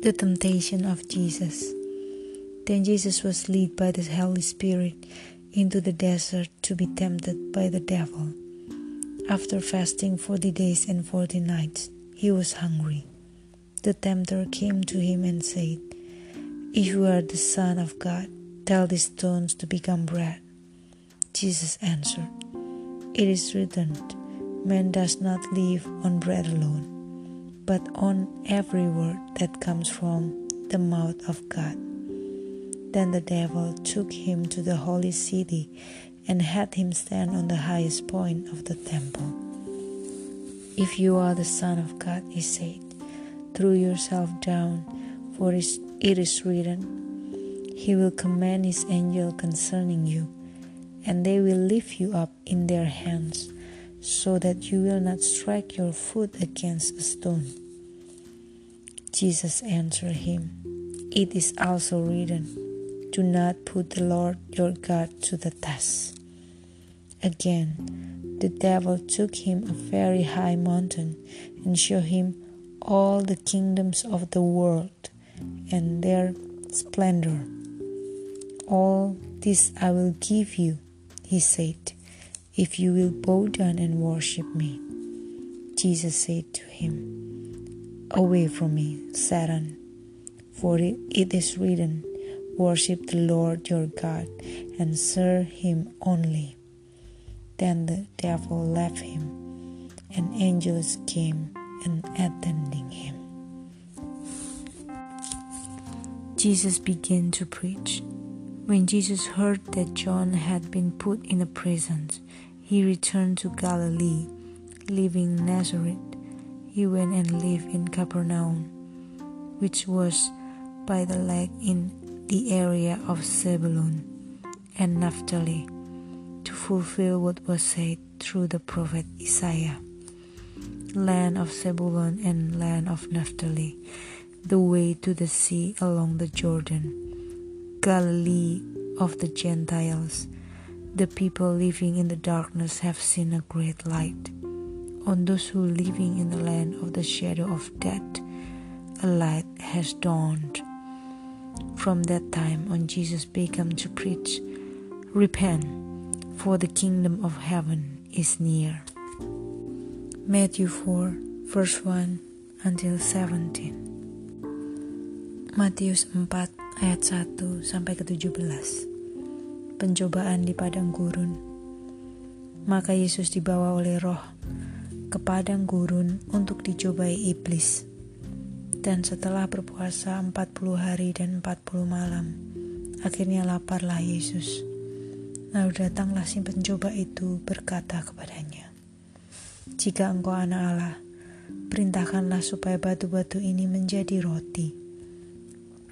The temptation of Jesus. Then Jesus was led by the Holy Spirit into the desert to be tempted by the devil. After fasting forty days and forty nights, he was hungry. The tempter came to him and said, If you are the Son of God, tell these stones to become bread. Jesus answered, It is written, Man does not live on bread alone but on every word that comes from the mouth of God. Then the devil took him to the holy city and had him stand on the highest point of the temple. If you are the Son of God, he said, throw yourself down, for it is written, He will command His angel concerning you, and they will lift you up in their hands so that you will not strike your foot against a stone. Jesus answered him, It is also written, Do not put the Lord your God to the test. Again, the devil took him a very high mountain and showed him all the kingdoms of the world and their splendor. All this I will give you, he said if you will bow down and worship me. Jesus said to him, Away from me, Satan, for it is written, Worship the Lord your God and serve him only. Then the devil left him, and angels came and attending him. Jesus began to preach. When Jesus heard that John had been put in a prison, he returned to Galilee, leaving Nazareth. He went and lived in Capernaum, which was by the lake in the area of Zebulun and Naphtali, to fulfill what was said through the prophet Isaiah. Land of Zebulun and land of Naphtali, the way to the sea along the Jordan, Galilee of the Gentiles the people living in the darkness have seen a great light. On those who are living in the land of the shadow of death, a light has dawned. From that time on, Jesus began to preach, Repent, for the kingdom of heaven is near. Matthew 4, verse 1 until 17. Matius 4 ayat 1 sampai ke 17 pencobaan di padang gurun. Maka Yesus dibawa oleh roh ke padang gurun untuk dicobai iblis. Dan setelah berpuasa 40 hari dan 40 malam, akhirnya laparlah Yesus. Lalu datanglah si pencoba itu berkata kepadanya, Jika engkau anak Allah, perintahkanlah supaya batu-batu ini menjadi roti.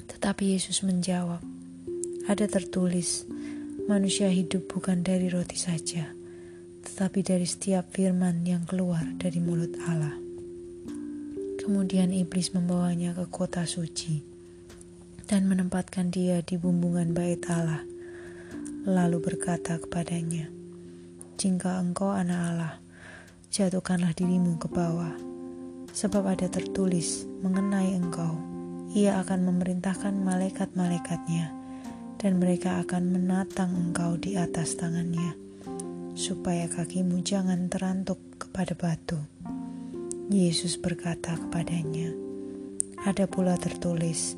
Tetapi Yesus menjawab, ada tertulis, Manusia hidup bukan dari roti saja, tetapi dari setiap firman yang keluar dari mulut Allah. Kemudian iblis membawanya ke kota suci dan menempatkan dia di bumbungan bait Allah, lalu berkata kepadanya, "Jika engkau anak Allah, jatuhkanlah dirimu ke bawah, sebab ada tertulis mengenai engkau, ia akan memerintahkan malaikat-malaikatnya." dan mereka akan menatang engkau di atas tangannya, supaya kakimu jangan terantuk kepada batu. Yesus berkata kepadanya, "Ada pula tertulis,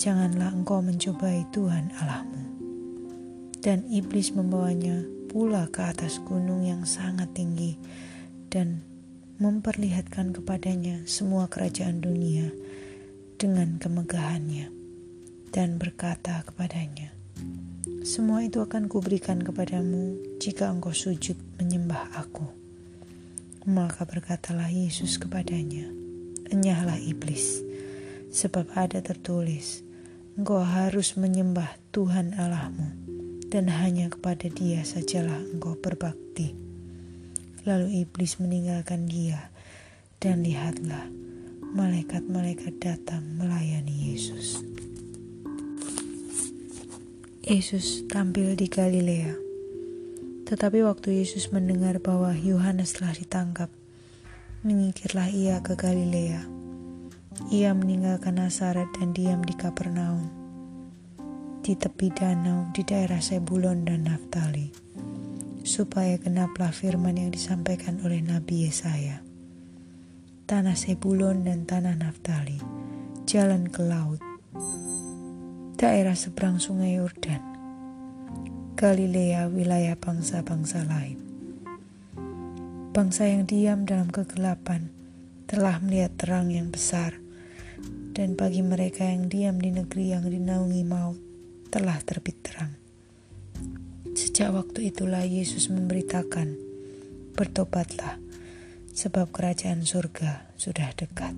janganlah engkau mencobai Tuhan Allahmu." Dan iblis membawanya pula ke atas gunung yang sangat tinggi dan memperlihatkan kepadanya semua kerajaan dunia dengan kemegahannya dan berkata kepadanya, "Semua itu akan kuberikan kepadamu jika engkau sujud menyembah aku." Maka berkatalah Yesus kepadanya, "Enyahlah iblis, sebab ada tertulis, engkau harus menyembah Tuhan Allahmu, dan hanya kepada dia sajalah engkau berbakti." Lalu iblis meninggalkan dia, dan lihatlah, malaikat-malaikat datang melayani Yesus. Yesus tampil di Galilea. Tetapi waktu Yesus mendengar bahwa Yohanes telah ditangkap, menyingkirlah ia ke Galilea. Ia meninggalkan Nasaret dan diam di Kapernaum, di tepi danau di daerah Sebulon dan Naftali, supaya genaplah firman yang disampaikan oleh Nabi Yesaya. Tanah Sebulon dan tanah Naftali, jalan ke laut, daerah seberang sungai Yordan, Galilea wilayah bangsa-bangsa lain. Bangsa yang diam dalam kegelapan telah melihat terang yang besar dan bagi mereka yang diam di negeri yang dinaungi maut telah terbit terang. Sejak waktu itulah Yesus memberitakan, "Bertobatlah, sebab kerajaan surga sudah dekat."